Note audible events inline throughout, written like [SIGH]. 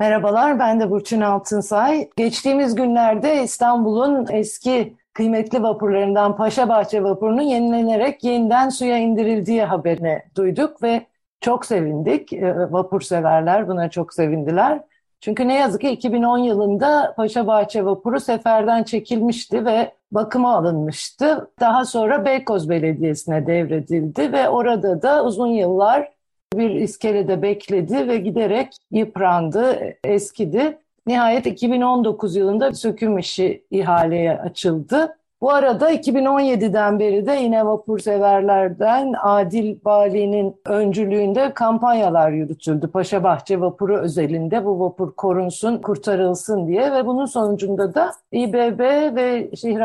Merhabalar ben de Burçin Altınsay. Geçtiğimiz günlerde İstanbul'un eski kıymetli vapurlarından Paşabahçe vapurunun yenilenerek yeniden suya indirildiği haberini duyduk ve çok sevindik. Ee, vapur severler buna çok sevindiler. Çünkü ne yazık ki 2010 yılında Paşabahçe vapuru seferden çekilmişti ve bakıma alınmıştı. Daha sonra Beykoz Belediyesi'ne devredildi ve orada da uzun yıllar bir iskelede bekledi ve giderek yıprandı, eskidi. Nihayet 2019 yılında söküm işi ihaleye açıldı. Bu arada 2017'den beri de yine vapur severlerden Adil Bali'nin öncülüğünde kampanyalar yürütüldü. Paşabahçe vapuru özelinde bu vapur korunsun, kurtarılsın diye ve bunun sonucunda da İBB ve Şehir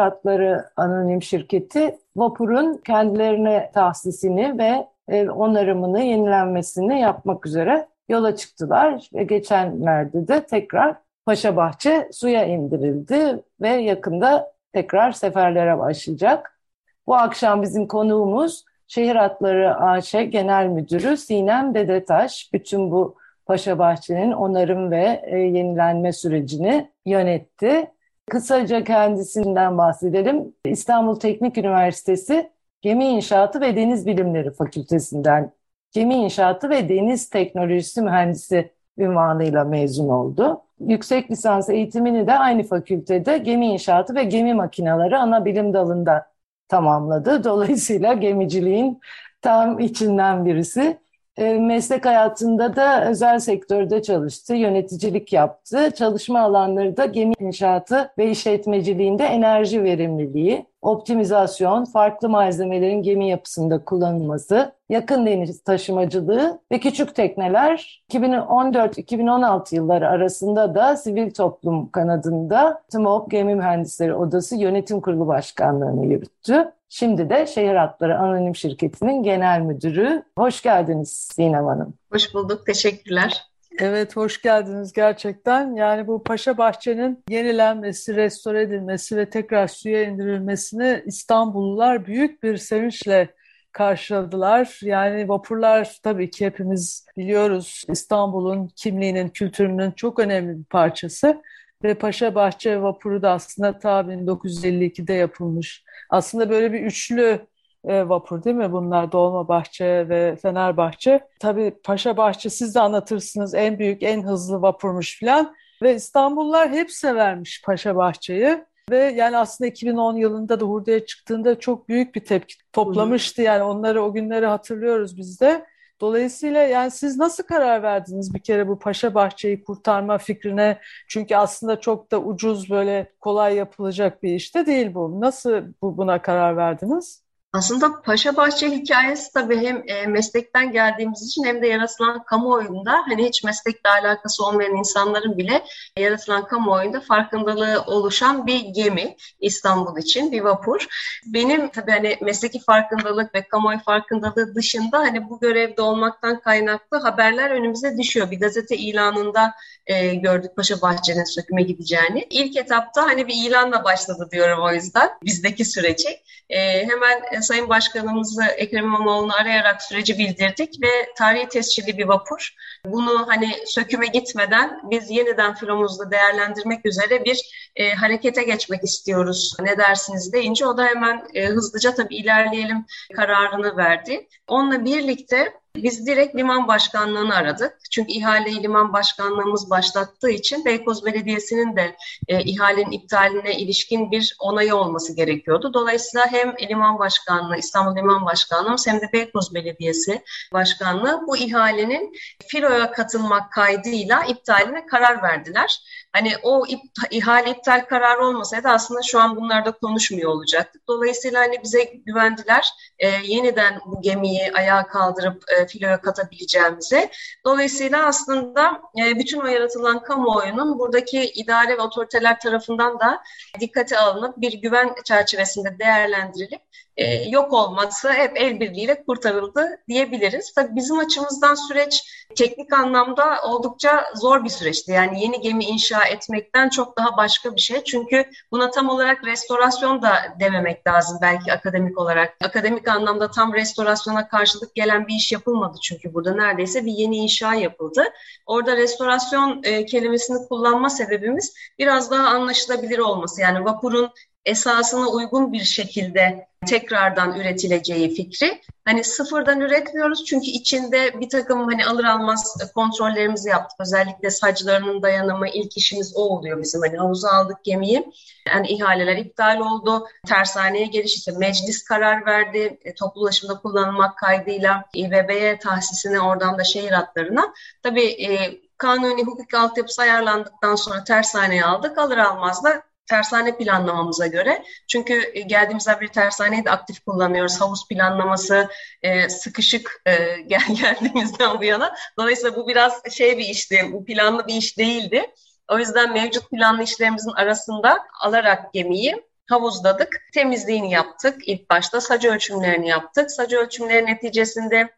Anonim Şirketi vapurun kendilerine tahsisini ve onarımını, yenilenmesini yapmak üzere yola çıktılar ve geçenlerde de tekrar Paşabahçe suya indirildi ve yakında tekrar seferlere başlayacak. Bu akşam bizim konuğumuz Şehir Hatları AŞ Genel Müdürü Sinem Dedetaş. Bütün bu Paşabahçe'nin onarım ve e, yenilenme sürecini yönetti. Kısaca kendisinden bahsedelim. İstanbul Teknik Üniversitesi Gemi İnşaatı ve Deniz Bilimleri Fakültesinden Gemi İnşaatı ve Deniz Teknolojisi Mühendisi ünvanıyla mezun oldu. Yüksek lisans eğitimini de aynı fakültede gemi inşaatı ve gemi makineleri ana bilim dalında tamamladı. Dolayısıyla gemiciliğin tam içinden birisi. E, meslek hayatında da özel sektörde çalıştı, yöneticilik yaptı. Çalışma alanları da gemi inşaatı ve işletmeciliğinde enerji verimliliği, optimizasyon, farklı malzemelerin gemi yapısında kullanılması, yakın deniz taşımacılığı ve küçük tekneler 2014-2016 yılları arasında da sivil toplum kanadında TMOB Gemi Mühendisleri Odası Yönetim Kurulu Başkanlığı'nı yürüttü. Şimdi de Şehir Hatları Anonim Şirketi'nin genel müdürü. Hoş geldiniz Sinem Hanım. Hoş bulduk, teşekkürler. Evet, hoş geldiniz gerçekten. Yani bu Paşa Bahçe'nin yenilenmesi, restore edilmesi ve tekrar suya indirilmesini İstanbullular büyük bir sevinçle karşıladılar. Yani vapurlar tabii ki hepimiz biliyoruz İstanbul'un kimliğinin, kültürünün çok önemli bir parçası. Ve Paşa Bahçe vapuru da aslında ta 1952'de yapılmış. Aslında böyle bir üçlü e, vapur değil mi bunlar? Dolmabahçe ve Fenerbahçe. Tabii Paşa Bahçe siz de anlatırsınız en büyük, en hızlı vapurmuş falan. Ve İstanbullular hep severmiş Paşa Bahçe'yi. Ve yani aslında 2010 yılında da hurdaya çıktığında çok büyük bir tepki toplamıştı. Yani onları o günleri hatırlıyoruz biz de. Dolayısıyla yani siz nasıl karar verdiniz bir kere bu Paşa Bahçe'yi kurtarma fikrine? Çünkü aslında çok da ucuz böyle kolay yapılacak bir iş de değil bu. Nasıl bu, buna karar verdiniz? Aslında Paşa Bahçe hikayesi tabii hem e, meslekten geldiğimiz için hem de yaratılan kamuoyunda hani hiç meslekle alakası olmayan insanların bile yaratılan kamuoyunda farkındalığı oluşan bir gemi İstanbul için bir vapur. Benim tabii hani mesleki farkındalık ve kamuoyu farkındalığı dışında hani bu görevde olmaktan kaynaklı haberler önümüze düşüyor. Bir gazete ilanında e, gördük Paşa Bahçe'nin söküme gideceğini. İlk etapta hani bir ilanla başladı diyorum o yüzden bizdeki süreci. E, hemen e, Sayın Başkanımızı Ekrem İmamoğlu'nu arayarak süreci bildirdik ve tarihi tescilli bir vapur. Bunu hani söküme gitmeden biz yeniden filomuzda değerlendirmek üzere bir e, harekete geçmek istiyoruz. Ne dersiniz deyince o da hemen e, hızlıca tabii ilerleyelim kararını verdi. Onunla birlikte biz direkt liman başkanlığını aradık. Çünkü ihaleyi liman başkanlığımız başlattığı için Beykoz Belediyesi'nin de e, ihalenin iptaline ilişkin bir onayı olması gerekiyordu. Dolayısıyla hem liman başkanlığı, İstanbul Liman Başkanlığımız hem de Beykoz Belediyesi Başkanlığı bu ihalenin filoya katılmak kaydıyla iptaline karar verdiler. Hani o ip, ihale iptal kararı olmasaydı aslında şu an bunlarda konuşmuyor olacaktık. Dolayısıyla hani bize güvendiler e, yeniden bu gemiyi ayağa kaldırıp e, filoya katabileceğimize. Dolayısıyla aslında e, bütün o yaratılan kamuoyunun buradaki idare ve otoriteler tarafından da dikkate alınıp bir güven çerçevesinde değerlendirilip e, yok olması hep el birliğiyle kurtarıldı diyebiliriz. Tabii bizim açımızdan süreç teknik anlamda oldukça zor bir süreçti. Yani yeni gemi inşa etmekten çok daha başka bir şey. Çünkü buna tam olarak restorasyon da dememek lazım belki akademik olarak. Akademik anlamda tam restorasyona karşılık gelen bir iş yapılmadı çünkü burada neredeyse bir yeni inşa yapıldı. Orada restorasyon e, kelimesini kullanma sebebimiz biraz daha anlaşılabilir olması. Yani vapurun esasına uygun bir şekilde tekrardan üretileceği fikri. Hani sıfırdan üretmiyoruz çünkü içinde bir takım hani alır almaz kontrollerimizi yaptık. Özellikle saçlarının dayanımı ilk işimiz o oluyor bizim. Hani havuza aldık gemiyi. Yani ihaleler iptal oldu. Tersaneye geliş işte meclis karar verdi. E, toplu ulaşımda kullanılmak kaydıyla İBB'ye tahsisine oradan da şehir hatlarına. Tabii e, kanuni hukuk altyapısı ayarlandıktan sonra tersaneye aldık. Alır almaz da tersane planlamamıza göre. Çünkü e, geldiğimizden beri tersaneyi de aktif kullanıyoruz. Havuz planlaması e, sıkışık e, [LAUGHS] gel geldiğimizden bu yana. Dolayısıyla bu biraz şey bir işti, planlı bir iş değildi. O yüzden mevcut planlı işlerimizin arasında alarak gemiyi havuzladık. Temizliğini yaptık. İlk başta sacı ölçümlerini yaptık. Sacı ölçümleri neticesinde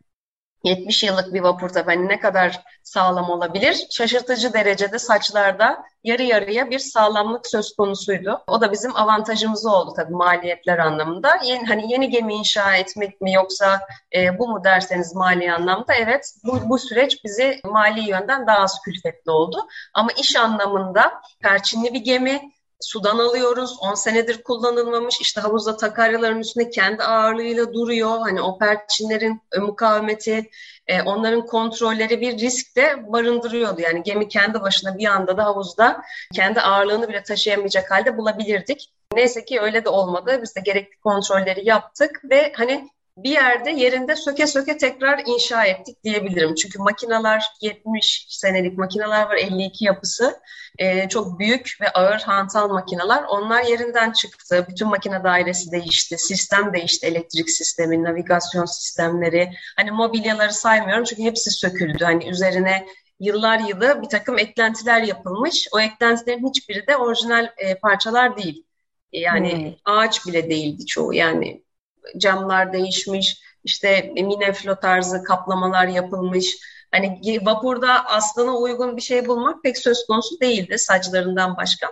70 yıllık bir vapur tabii hani ne kadar sağlam olabilir? Şaşırtıcı derecede saçlarda yarı yarıya bir sağlamlık söz konusuydu. O da bizim avantajımız oldu tabii maliyetler anlamında. Yeni, hani yeni gemi inşa etmek mi yoksa e, bu mu derseniz mali anlamda evet bu, bu süreç bize mali yönden daha az külfetli oldu. Ama iş anlamında perçinli bir gemi sudan alıyoruz. 10 senedir kullanılmamış. İşte havuzda takaryaların üstünde kendi ağırlığıyla duruyor. Hani o perçinlerin mukavemeti, e, onların kontrolleri bir risk de barındırıyordu. Yani gemi kendi başına bir anda da havuzda kendi ağırlığını bile taşıyamayacak halde bulabilirdik. Neyse ki öyle de olmadı. Biz de gerekli kontrolleri yaptık ve hani bir yerde yerinde söke söke tekrar inşa ettik diyebilirim. Çünkü makineler 70 senelik makineler var 52 yapısı. Ee, çok büyük ve ağır hantal makineler. Onlar yerinden çıktı. Bütün makine dairesi değişti. Sistem değişti. Elektrik sistemi, navigasyon sistemleri. Hani mobilyaları saymıyorum çünkü hepsi söküldü. Hani üzerine yıllar yılı bir takım eklentiler yapılmış. O eklentilerin hiçbiri de orijinal e, parçalar değil. Yani hmm. ağaç bile değildi çoğu. Yani camlar değişmiş, işte mineflo tarzı kaplamalar yapılmış. Hani vapurda aslına uygun bir şey bulmak pek söz konusu değildi saçlarından başka.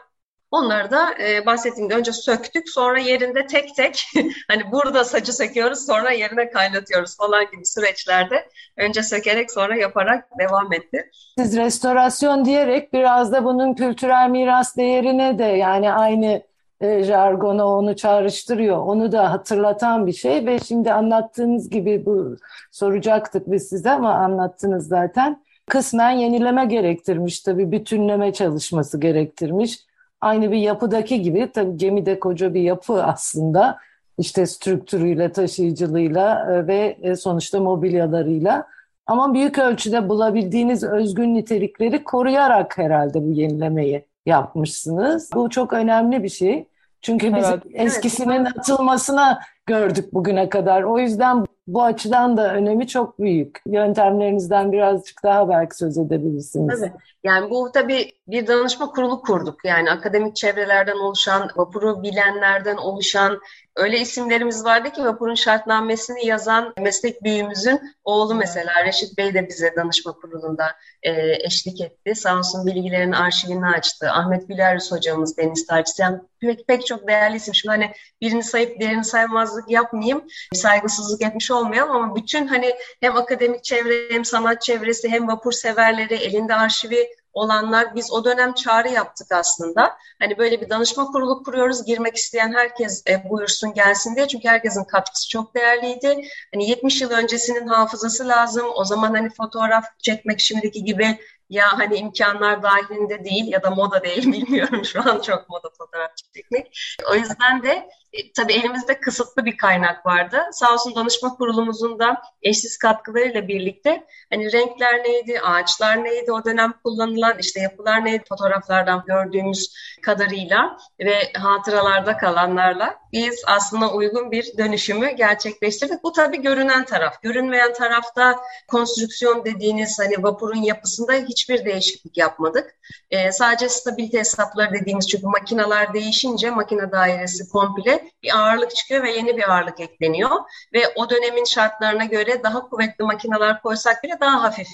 Onları da e, bahsettiğim gibi önce söktük sonra yerinde tek tek [LAUGHS] hani burada saçı söküyoruz sonra yerine kaynatıyoruz falan gibi süreçlerde önce sökerek sonra yaparak devam etti. Siz restorasyon diyerek biraz da bunun kültürel miras değerine de yani aynı e, jargona onu çağrıştırıyor. Onu da hatırlatan bir şey ve şimdi anlattığınız gibi bu soracaktık biz size ama anlattınız zaten. Kısmen yenileme gerektirmiş tabii bütünleme çalışması gerektirmiş. Aynı bir yapıdaki gibi tabii gemide koca bir yapı aslında işte strüktürüyle, taşıyıcılığıyla e, ve e, sonuçta mobilyalarıyla. Ama büyük ölçüde bulabildiğiniz özgün nitelikleri koruyarak herhalde bu yenilemeyi yapmışsınız. Bu çok önemli bir şey. Çünkü biz evet. eskisinin evet. atılmasına gördük bugüne kadar. O yüzden bu açıdan da önemi çok büyük. Yöntemlerinizden birazcık daha belki söz edebilirsiniz. Tabii. Yani bu tabii bir danışma kurulu kurduk. Yani akademik çevrelerden oluşan, vapuru bilenlerden oluşan öyle isimlerimiz vardı ki vapurun şartnamesini yazan meslek büyüğümüzün oğlu mesela Reşit Bey de bize danışma kurulunda e, eşlik etti. Sağ olsun bilgilerin arşivini açtı. Ahmet Gülerüz hocamız Deniz Tarçısı. Yani pek, pek çok değerli isim. Şimdi hani birini sayıp diğerini saymazlık yapmayayım. Saygısızlık etmiş olmayalım ama bütün hani hem akademik çevre hem sanat çevresi hem vapur severleri elinde arşivi olanlar biz o dönem çağrı yaptık aslında. Hani böyle bir danışma kurulu kuruyoruz. Girmek isteyen herkes e, buyursun gelsin diye. Çünkü herkesin katkısı çok değerliydi. Hani 70 yıl öncesinin hafızası lazım. O zaman hani fotoğraf çekmek şimdiki gibi ya hani imkanlar dahilinde değil ya da moda değil [LAUGHS] bilmiyorum şu an çok moda fotoğraf çekmek. O yüzden de e, tabii elimizde kısıtlı bir kaynak vardı. Sağ olsun danışma kurulumuzun da eşsiz katkılarıyla birlikte hani renkler neydi, ağaçlar neydi, o dönem kullanılan işte yapılar neydi fotoğraflardan gördüğümüz kadarıyla ve hatıralarda kalanlarla biz aslında uygun bir dönüşümü gerçekleştirdik. Bu tabii görünen taraf. Görünmeyen tarafta konstrüksiyon dediğiniz hani vapurun yapısında hiçbir değişiklik yapmadık. Ee, sadece stabilite hesapları dediğimiz çünkü makineler değişince makine dairesi komple bir ağırlık çıkıyor ve yeni bir ağırlık ekleniyor. Ve o dönemin şartlarına göre daha kuvvetli makineler koysak bile daha hafif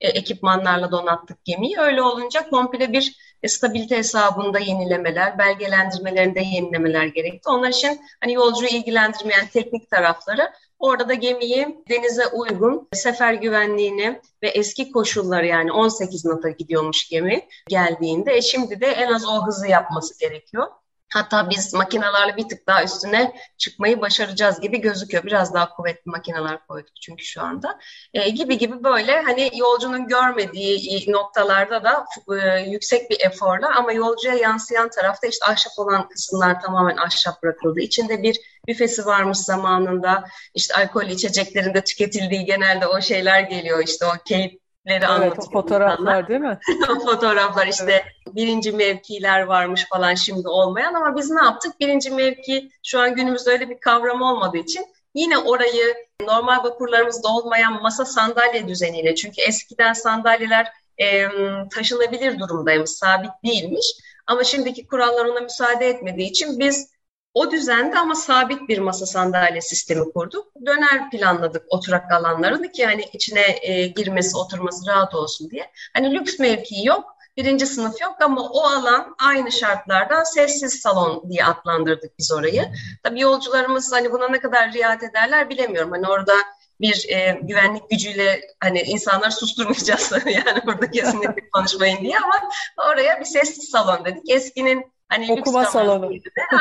e, ekipmanlarla donattık gemiyi. Öyle olunca komple bir e, stabilite hesabında yenilemeler, belgelendirmelerinde yenilemeler gerekti. Onlar için hani yolcuyu ilgilendirmeyen teknik tarafları Orada da gemiyi denize uygun, sefer güvenliğini ve eski koşulları yani 18 nata gidiyormuş gemi geldiğinde. E şimdi de en az o hızı yapması gerekiyor. Hatta biz makinelerle bir tık daha üstüne çıkmayı başaracağız gibi gözüküyor. Biraz daha kuvvetli makineler koyduk çünkü şu anda. E, gibi gibi böyle hani yolcunun görmediği noktalarda da e, yüksek bir eforla ama yolcuya yansıyan tarafta işte ahşap olan kısımlar tamamen ahşap bırakıldı. İçinde bir büfesi varmış zamanında. İşte alkol içeceklerinde tüketildiği genelde o şeyler geliyor. İşte o keyif evet, anlatıyor. Fotoğraflar insanlar. değil mi? [LAUGHS] fotoğraflar işte evet. birinci mevkiler varmış falan şimdi olmayan ama biz ne yaptık? Birinci mevki şu an günümüzde öyle bir kavram olmadığı için yine orayı normal vapurlarımızda olmayan masa sandalye düzeniyle çünkü eskiden sandalyeler e, taşınabilir durumdaymış, sabit değilmiş. Ama şimdiki kurallar ona müsaade etmediği için biz o düzende ama sabit bir masa sandalye sistemi kurduk. Döner planladık oturak alanlarını ki hani içine e, girmesi, oturması rahat olsun diye. Hani lüks mevkii yok, birinci sınıf yok ama o alan aynı şartlarda sessiz salon diye adlandırdık biz orayı. Tabii yolcularımız hani buna ne kadar riayet ederler bilemiyorum. Hani orada bir e, güvenlik gücüyle hani insanları susturmayacağız [LAUGHS] yani burada kesinlikle konuşmayın diye ama oraya bir sessiz salon dedik. Eskinin Hani okuma salonu.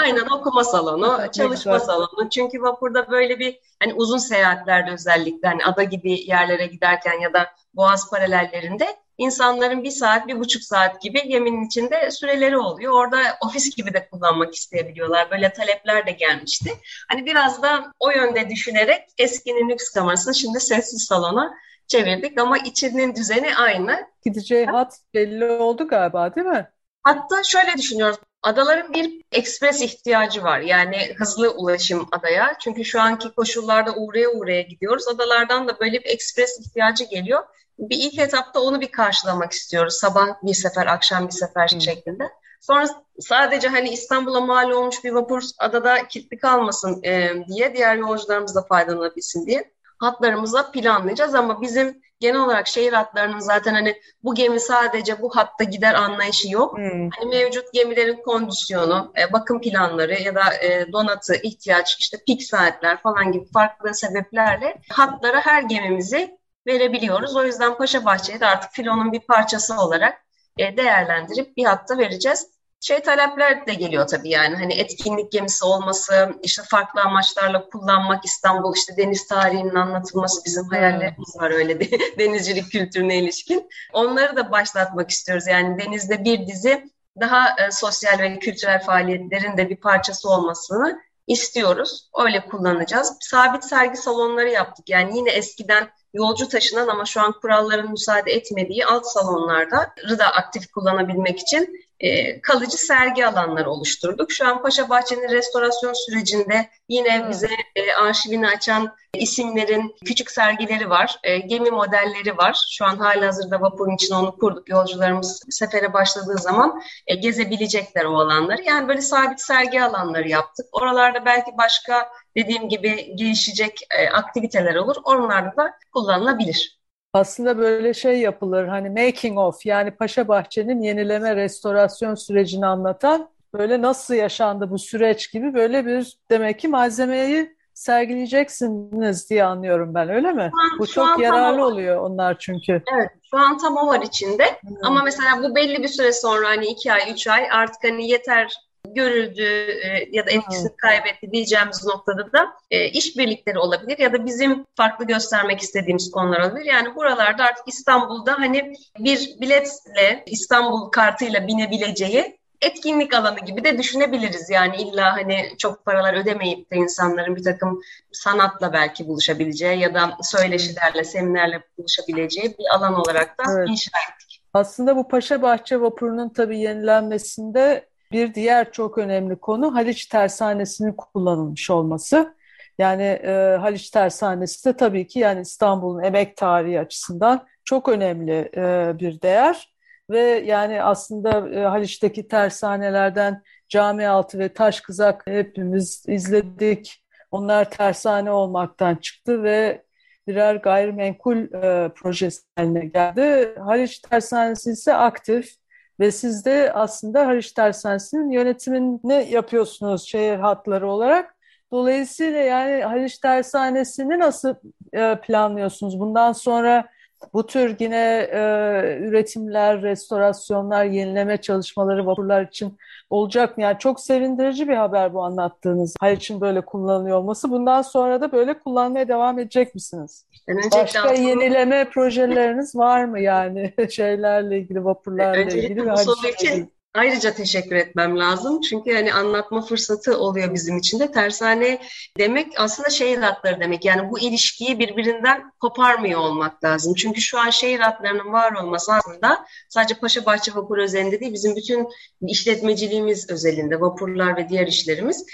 Aynen okuma salonu, çalışma salonu. Çünkü vapurda böyle bir hani uzun seyahatlerde özellikle hani ada gibi yerlere giderken ya da boğaz paralellerinde insanların bir saat, bir buçuk saat gibi geminin içinde süreleri oluyor. Orada ofis gibi de kullanmak isteyebiliyorlar. Böyle talepler de gelmişti. Hani biraz da o yönde düşünerek eskinin lüks kamerasını şimdi sessiz salona çevirdik ama içinin düzeni aynı. Gideceği hat belli oldu galiba değil mi? Hatta şöyle düşünüyoruz. Adaların bir ekspres ihtiyacı var. Yani hızlı ulaşım adaya. Çünkü şu anki koşullarda uğraya uğraya gidiyoruz. Adalardan da böyle bir ekspres ihtiyacı geliyor. Bir ilk etapta onu bir karşılamak istiyoruz. Sabah bir sefer, akşam bir sefer hmm. şeklinde. Sonra sadece hani İstanbul'a mal olmuş bir vapur adada kilitli kalmasın e, diye diğer yolcularımız da faydalanabilsin diye hatlarımıza planlayacağız ama bizim genel olarak şehir hatlarının zaten hani bu gemi sadece bu hatta gider anlayışı yok. Hmm. Hani mevcut gemilerin kondisyonu, e, bakım planları ya da e, donatı, ihtiyaç, işte pik saatler falan gibi farklı sebeplerle hatlara her gemimizi verebiliyoruz. O yüzden Paşa Bahçe'yi de artık filonun bir parçası olarak e, değerlendirip bir hatta vereceğiz şey talepler de geliyor tabii yani hani etkinlik gemisi olması, işte farklı amaçlarla kullanmak İstanbul işte deniz tarihinin anlatılması bizim hayallerimiz var öyle bir [LAUGHS] denizcilik kültürüne ilişkin. Onları da başlatmak istiyoruz yani denizde bir dizi daha e, sosyal ve kültürel faaliyetlerin de bir parçası olmasını istiyoruz. Öyle kullanacağız. Sabit sergi salonları yaptık. Yani yine eskiden yolcu taşınan ama şu an kuralların müsaade etmediği alt salonlarda da aktif kullanabilmek için e, kalıcı sergi alanları oluşturduk. Şu an Paşa Bahçe'nin restorasyon sürecinde yine hmm. bize e, arşivini açan isimlerin küçük sergileri var. E, gemi modelleri var. Şu an hala hazırda vapurun için onu kurduk. Yolcularımız sefere başladığı zaman e, gezebilecekler o alanları. Yani böyle sabit sergi alanları yaptık. Oralarda belki başka dediğim gibi gelişecek e, aktiviteler olur. Onlarda da kullanılabilir aslında böyle şey yapılır hani making of yani Paşa Bahçe'nin yenileme restorasyon sürecini anlatan böyle nasıl yaşandı bu süreç gibi böyle bir demek ki malzemeyi sergileyeceksiniz diye anlıyorum ben öyle mi? An, bu çok yararlı oluyor onlar çünkü. Evet şu an tam o var içinde hmm. ama mesela bu belli bir süre sonra hani iki ay üç ay artık hani yeter görüldü e, ya da etkisini kaybetti diyeceğimiz noktada da e, işbirlikleri olabilir ya da bizim farklı göstermek istediğimiz konular olabilir. Yani buralarda artık İstanbul'da hani bir biletle İstanbul kartıyla binebileceği etkinlik alanı gibi de düşünebiliriz. Yani illa hani çok paralar ödemeyip de insanların bir takım sanatla belki buluşabileceği ya da söyleşilerle, seminerle buluşabileceği bir alan olarak da evet. inşa ettik. Aslında bu Paşa Bahçe vapurunun tabii yenilenmesinde bir diğer çok önemli konu Haliç Tersanesi'nin kullanılmış olması. Yani e, Haliç Tersanesi de tabii ki yani İstanbul'un emek tarihi açısından çok önemli e, bir değer ve yani aslında e, Haliç'teki tersanelerden Camialtı ve Taş Kızak hepimiz izledik. Onlar tersane olmaktan çıktı ve birer gayrimenkul e, projesi haline geldi. Haliç Tersanesi ise aktif ve siz de aslında Haliç Tersanesi'nin yönetimini yapıyorsunuz şehir hatları olarak. Dolayısıyla yani Haliç Tersanesi'ni nasıl e, planlıyorsunuz? Bundan sonra bu tür yine e, üretimler, restorasyonlar, yenileme çalışmaları vapurlar için olacak mı? Yani çok sevindirici bir haber bu anlattığınız. Hayır için böyle kullanılıyor olması. Bundan sonra da böyle kullanmaya devam edecek misiniz? Başka yenileme projeleriniz var mı yani [LAUGHS] şeylerle ilgili, vapurlarla Öncelikle ilgili? Bu soru için ayrıca teşekkür etmem lazım. Çünkü hani anlatma fırsatı oluyor bizim için de. Tersane demek aslında şehir hatları demek. Yani bu ilişkiyi birbirinden koparmıyor olmak lazım. Çünkü şu an şehir hatlarının var olması aslında sadece Paşa Bahçe Vapur özelinde değil, bizim bütün işletmeciliğimiz özelinde, vapurlar ve diğer işlerimiz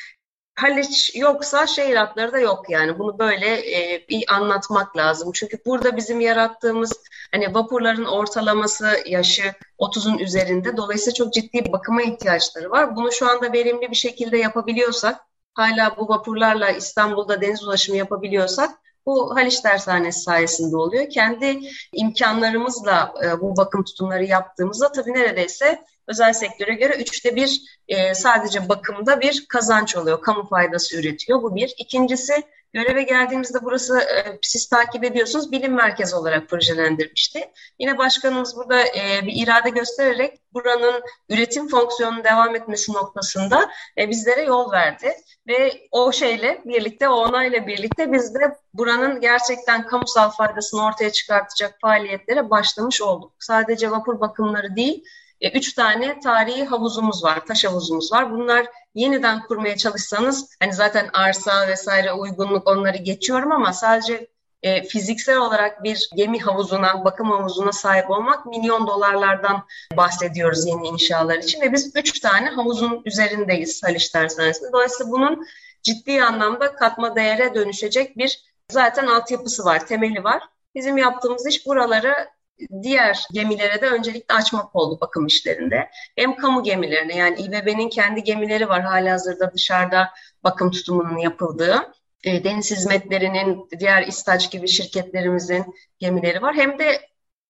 Haliç yoksa şehir hatları da yok yani. Bunu böyle e, bir anlatmak lazım. Çünkü burada bizim yarattığımız hani vapurların ortalaması yaşı 30'un üzerinde. Dolayısıyla çok ciddi bakıma ihtiyaçları var. Bunu şu anda verimli bir şekilde yapabiliyorsak, hala bu vapurlarla İstanbul'da deniz ulaşımı yapabiliyorsak bu Haliç Dershanesi sayesinde oluyor. Kendi imkanlarımızla e, bu bakım tutumları yaptığımızda tabii neredeyse özel sektöre göre üçte bir e, sadece bakımda bir kazanç oluyor. Kamu faydası üretiyor. Bu bir. İkincisi göreve geldiğimizde burası e, siz takip ediyorsunuz bilim merkezi olarak projelendirmişti. Yine başkanımız burada e, bir irade göstererek buranın üretim fonksiyonunun devam etmesi noktasında e, bizlere yol verdi. Ve o şeyle birlikte, o onayla birlikte biz de buranın gerçekten kamusal faydasını ortaya çıkartacak faaliyetlere başlamış olduk. Sadece vapur bakımları değil, e, üç tane tarihi havuzumuz var, taş havuzumuz var. Bunlar yeniden kurmaya çalışsanız, hani zaten arsa vesaire uygunluk onları geçiyorum ama sadece e, fiziksel olarak bir gemi havuzuna, bakım havuzuna sahip olmak milyon dolarlardan bahsediyoruz yeni inşalar için ve biz üç tane havuzun üzerindeyiz Haliç Tersanesi'nde. Dolayısıyla bunun ciddi anlamda katma değere dönüşecek bir zaten altyapısı var, temeli var. Bizim yaptığımız iş buraları diğer gemilere de öncelikle açmak oldu bakım işlerinde. Hem kamu gemilerine yani İBB'nin kendi gemileri var hala hazırda dışarıda bakım tutumunun yapıldığı. E, deniz hizmetlerinin, diğer İstaç gibi şirketlerimizin gemileri var. Hem de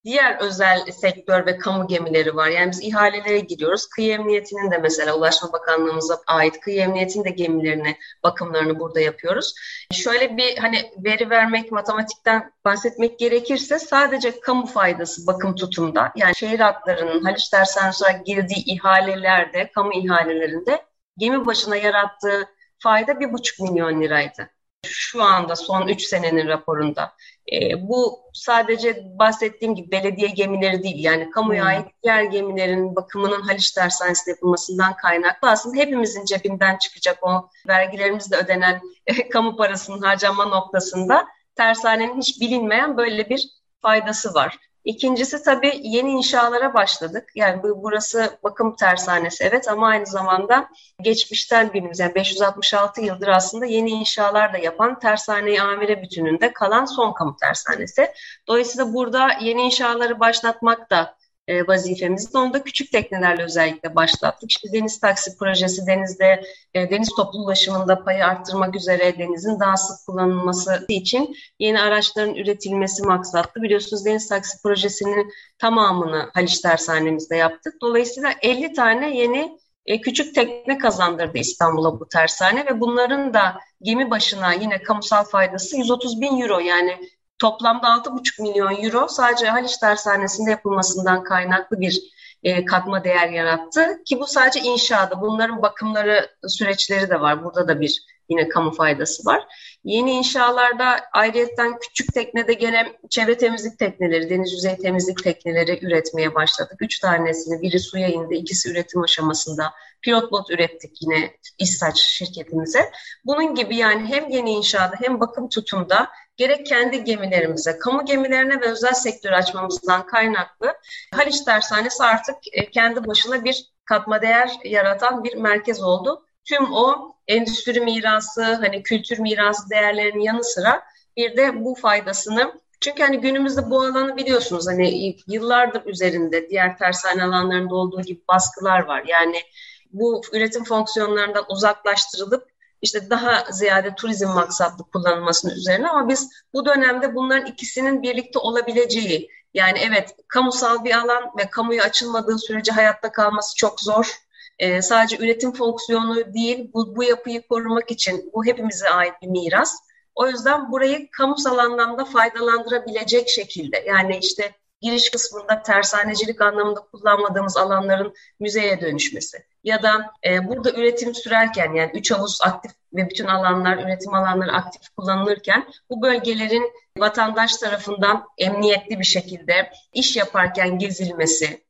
diğer özel sektör ve kamu gemileri var. Yani biz ihalelere giriyoruz. Kıyı Emniyeti'nin de mesela Ulaşma Bakanlığımıza ait Kıyı Emniyeti'nin de gemilerini, bakımlarını burada yapıyoruz. Şöyle bir hani veri vermek, matematikten bahsetmek gerekirse sadece kamu faydası bakım tutumda yani şehir hatlarının Haliç Tersanesi'ne girdiği ihalelerde, kamu ihalelerinde gemi başına yarattığı fayda bir buçuk milyon liraydı şu anda son 3 senenin raporunda. E, bu sadece bahsettiğim gibi belediye gemileri değil yani kamuya hmm. ait diğer gemilerin bakımının Haliç Tersanesi'nde yapılmasından kaynaklı aslında hepimizin cebinden çıkacak o vergilerimizle ödenen e, [LAUGHS] kamu parasının harcanma noktasında tersanenin hiç bilinmeyen böyle bir faydası var. İkincisi tabii yeni inşalara başladık. Yani bu, burası bakım tersanesi evet ama aynı zamanda geçmişten bildiğimiz yani 566 yıldır aslında yeni inşalar da yapan tersane amire bütününde kalan son kamu tersanesi. Dolayısıyla burada yeni inşaları başlatmak da e, vazifemizdi. Onu da küçük teknelerle özellikle başlattık. İşte deniz taksi projesi denizde e, deniz toplu ulaşımında payı arttırmak üzere denizin daha sık kullanılması için yeni araçların üretilmesi maksatlı. Biliyorsunuz deniz taksi projesinin tamamını Haliç Tersanemizde yaptık. Dolayısıyla 50 tane yeni e, küçük tekne kazandırdı İstanbul'a bu tersane ve bunların da gemi başına yine kamusal faydası 130 bin euro yani Toplamda 6,5 milyon euro sadece Haliç Tersanesi'nde yapılmasından kaynaklı bir e, katma değer yarattı ki bu sadece inşaada bunların bakımları süreçleri de var. Burada da bir yine kamu faydası var. Yeni inşalarda ayrıyetten küçük teknede gelen çevre temizlik tekneleri, deniz yüzey temizlik tekneleri üretmeye başladık. Üç tanesini, biri suya indi, ikisi üretim aşamasında. Pilot bot ürettik yine İstaç şirketimize. Bunun gibi yani hem yeni inşaada hem bakım tutumda gerek kendi gemilerimize, kamu gemilerine ve özel sektör açmamızdan kaynaklı Haliç Tersanesi artık e, kendi başına bir katma değer yaratan bir merkez oldu. Tüm o endüstri mirası, hani kültür mirası değerlerinin yanı sıra bir de bu faydasını çünkü hani günümüzde bu alanı biliyorsunuz hani yıllardır üzerinde diğer tersane alanlarında olduğu gibi baskılar var. Yani bu üretim fonksiyonlarından uzaklaştırılıp işte daha ziyade turizm maksatlı kullanılmasının üzerine ama biz bu dönemde bunların ikisinin birlikte olabileceği yani evet kamusal bir alan ve kamuya açılmadığı sürece hayatta kalması çok zor. Ee, sadece üretim fonksiyonu değil bu, bu yapıyı korumak için bu hepimize ait bir miras. O yüzden burayı kamusal anlamda faydalandırabilecek şekilde yani işte giriş kısmında tersanecilik anlamında kullanmadığımız alanların müzeye dönüşmesi ya da e, burada üretim sürerken yani üç havuz aktif ve bütün alanlar üretim alanları aktif kullanılırken bu bölgelerin vatandaş tarafından emniyetli bir şekilde iş yaparken gezilmesi,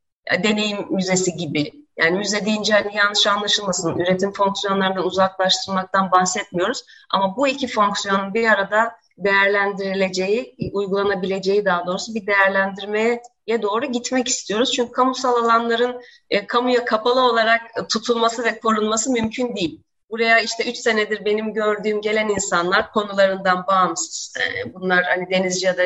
deneyim müzesi gibi yani müze deyince hani yanlış anlaşılmasın, üretim fonksiyonlarından uzaklaştırmaktan bahsetmiyoruz. Ama bu iki fonksiyonun bir arada değerlendirileceği, uygulanabileceği daha doğrusu bir değerlendirmeye doğru gitmek istiyoruz. Çünkü kamusal alanların e, kamuya kapalı olarak tutulması ve korunması mümkün değil. Buraya işte üç senedir benim gördüğüm gelen insanlar konularından bağımsız. E, bunlar hani denizci ya da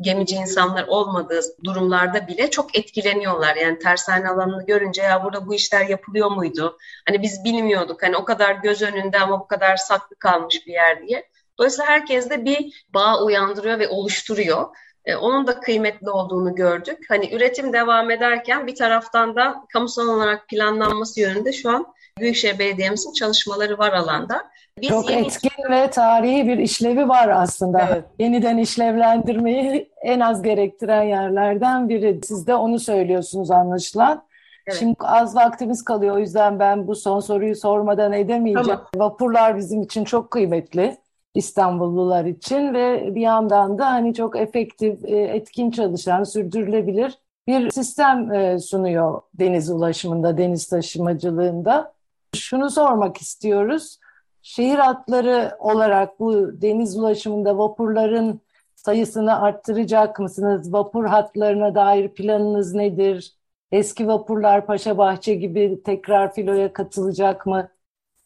gemici insanlar olmadığı durumlarda bile çok etkileniyorlar. Yani tersane alanını görünce ya burada bu işler yapılıyor muydu? Hani biz bilmiyorduk. Hani o kadar göz önünde ama bu kadar saklı kalmış bir yer diye. Dolayısıyla herkes de bir bağ uyandırıyor ve oluşturuyor. E, onun da kıymetli olduğunu gördük. Hani üretim devam ederken bir taraftan da kamusal olarak planlanması yönünde şu an Büyükşehir Belediye'mizin çalışmaları var alanda. Biz Çok yeni... etkin ve tarihi bir işlevi var aslında. Evet. Yeniden işlevlendirmeyi en az gerektiren yerlerden biri. Siz de onu söylüyorsunuz anlaşılan. Evet. Şimdi az vaktimiz kalıyor o yüzden ben bu son soruyu sormadan edemeyeceğim. Tamam. Vapurlar bizim için çok kıymetli. İstanbullular için ve bir yandan da hani çok efektif, e, etkin çalışan, sürdürülebilir bir sistem e, sunuyor deniz ulaşımında, deniz taşımacılığında. Şunu sormak istiyoruz. Şehir hatları olarak bu deniz ulaşımında vapurların sayısını arttıracak mısınız? Vapur hatlarına dair planınız nedir? Eski vapurlar Paşabahçe gibi tekrar filoya katılacak mı?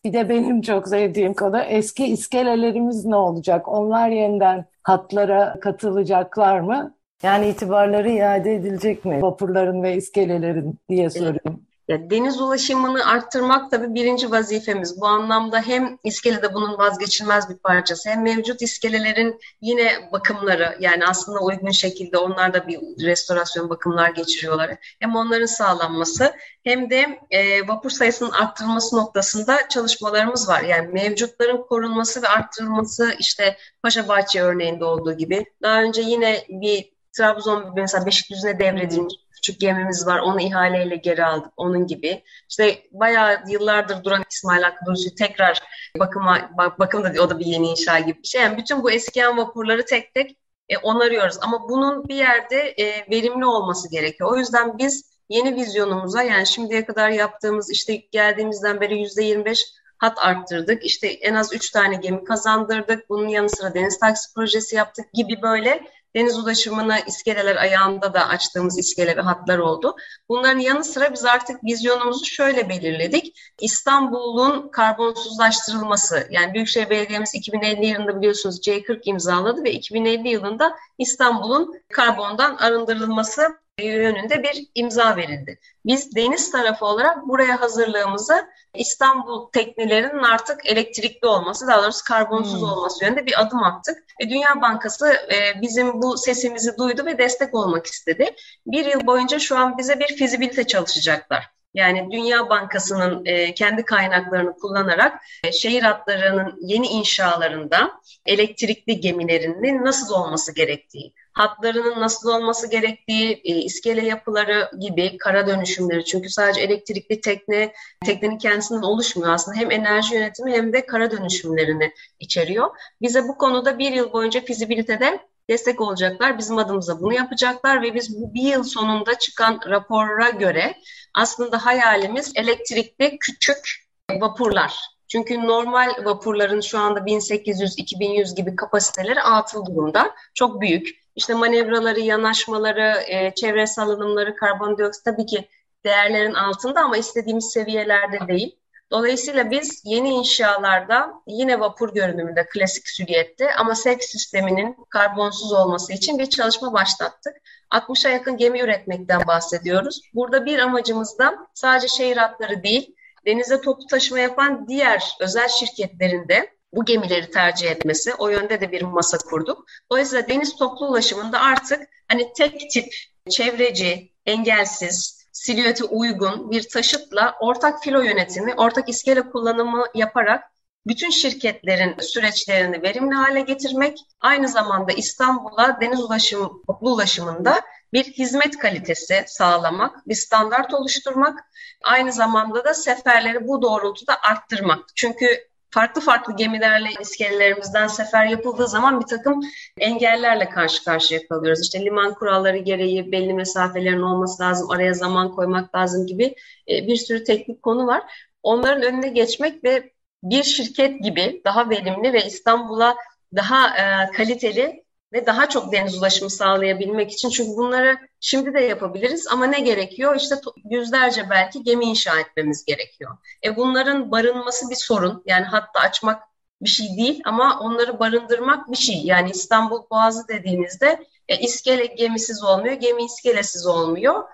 Bir de benim çok sevdiğim konu eski iskelelerimiz ne olacak? Onlar yeniden hatlara katılacaklar mı? Yani itibarları iade edilecek mi? Vapurların ve iskelelerin diye soruyorum. Ya, deniz ulaşımını arttırmak tabii birinci vazifemiz. Bu anlamda hem iskele de bunun vazgeçilmez bir parçası hem mevcut iskelelerin yine bakımları yani aslında uygun şekilde onlar da bir restorasyon bakımlar geçiriyorlar. Hem onların sağlanması hem de e, vapur sayısının arttırılması noktasında çalışmalarımız var. Yani mevcutların korunması ve arttırılması işte Paşabahçe örneğinde olduğu gibi. Daha önce yine bir Trabzon mesela Beşikdüzü'ne devredilmiş küçük gemimiz var. Onu ihaleyle geri aldık. Onun gibi. İşte bayağı yıllardır duran İsmail Hakkı tekrar bakıma bakım da o da bir yeni inşa gibi bir şey. Yani bütün bu eskiyen vapurları tek tek e, onarıyoruz. Ama bunun bir yerde e, verimli olması gerekiyor. O yüzden biz yeni vizyonumuza yani şimdiye kadar yaptığımız işte geldiğimizden beri yüzde 25 hat arttırdık. İşte en az üç tane gemi kazandırdık. Bunun yanı sıra deniz taksi projesi yaptık gibi böyle deniz ulaşımını iskeleler ayağında da açtığımız iskele ve hatlar oldu. Bunların yanı sıra biz artık vizyonumuzu şöyle belirledik. İstanbul'un karbonsuzlaştırılması yani Büyükşehir Belediye'miz 2050 yılında biliyorsunuz C40 imzaladı ve 2050 yılında İstanbul'un karbondan arındırılması yönünde bir imza verildi. Biz deniz tarafı olarak buraya hazırlığımızı İstanbul teknelerinin artık elektrikli olması, daha doğrusu karbonsuz hmm. olması yönünde bir adım attık. E, Dünya Bankası e, bizim bu sesimizi duydu ve destek olmak istedi. Bir yıl boyunca şu an bize bir fizibilite çalışacaklar. Yani Dünya Bankası'nın e, kendi kaynaklarını kullanarak e, şehir hatlarının yeni inşalarında elektrikli gemilerinin nasıl olması gerektiği, hatlarının nasıl olması gerektiği, e, iskele yapıları gibi kara dönüşümleri. Çünkü sadece elektrikli tekne, teknenin kendisinden oluşmuyor aslında. Hem enerji yönetimi hem de kara dönüşümlerini içeriyor. Bize bu konuda bir yıl boyunca fizibilitede destek olacaklar. Bizim adımıza bunu yapacaklar ve biz bu bir yıl sonunda çıkan rapora göre aslında hayalimiz elektrikli küçük vapurlar. Çünkü normal vapurların şu anda 1800-2100 gibi kapasiteleri atıl durumda. Çok büyük. İşte manevraları, yanaşmaları, e, çevre salınımları, karbondioksit tabii ki değerlerin altında ama istediğimiz seviyelerde değil. Dolayısıyla biz yeni inşalarda yine vapur görünümünde klasik süliyette ama sevk sisteminin karbonsuz olması için bir çalışma başlattık. 60'a yakın gemi üretmekten bahsediyoruz. Burada bir amacımız da sadece şehir hatları değil, denize toplu taşıma yapan diğer özel şirketlerin de bu gemileri tercih etmesi. O yönde de bir masa kurduk. Dolayısıyla deniz toplu ulaşımında artık hani tek tip çevreci, engelsiz, silüete uygun bir taşıtla ortak filo yönetimi, ortak iskele kullanımı yaparak bütün şirketlerin süreçlerini verimli hale getirmek, aynı zamanda İstanbul'a deniz ulaşımı, toplu ulaşımında bir hizmet kalitesi sağlamak, bir standart oluşturmak, aynı zamanda da seferleri bu doğrultuda arttırmak. Çünkü farklı farklı gemilerle iskelelerimizden sefer yapıldığı zaman bir takım engellerle karşı karşıya kalıyoruz. İşte liman kuralları gereği belli mesafelerin olması lazım, araya zaman koymak lazım gibi e, bir sürü teknik konu var. Onların önüne geçmek ve bir şirket gibi daha verimli ve İstanbul'a daha e, kaliteli ve daha çok deniz ulaşımı sağlayabilmek için çünkü bunları şimdi de yapabiliriz ama ne gerekiyor? İşte yüzlerce belki gemi inşa etmemiz gerekiyor. E bunların barınması bir sorun. Yani hatta açmak bir şey değil ama onları barındırmak bir şey. Yani İstanbul Boğazı dediğinizde e, iskele gemisiz olmuyor, gemi iskelesiz olmuyor.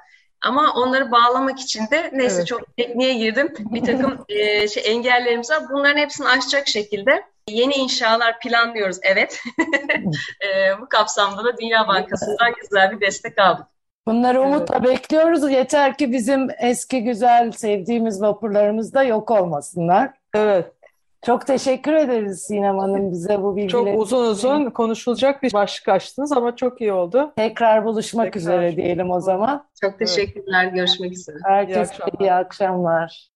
Ama onları bağlamak için de neyse evet. çok tekniğe girdim. Bir takım [LAUGHS] e, şey, engellerimiz var. Bunların hepsini aşacak şekilde Yeni inşalar planlıyoruz evet. [LAUGHS] e, bu kapsamda da Dünya Bankası'ndan güzel bir destek aldık. Bunları umutla bekliyoruz. Yeter ki bizim eski güzel sevdiğimiz vapurlarımız da yok olmasınlar. Evet. Çok teşekkür ederiz Sinem Hanım bize bu bilgileri. Çok uzun uzun konuşulacak bir başlık açtınız ama çok iyi oldu. Tekrar buluşmak Tekrar. üzere diyelim o zaman. Çok teşekkürler. Evet. Görüşmek üzere. Herkese iyi akşamlar. İyi akşamlar.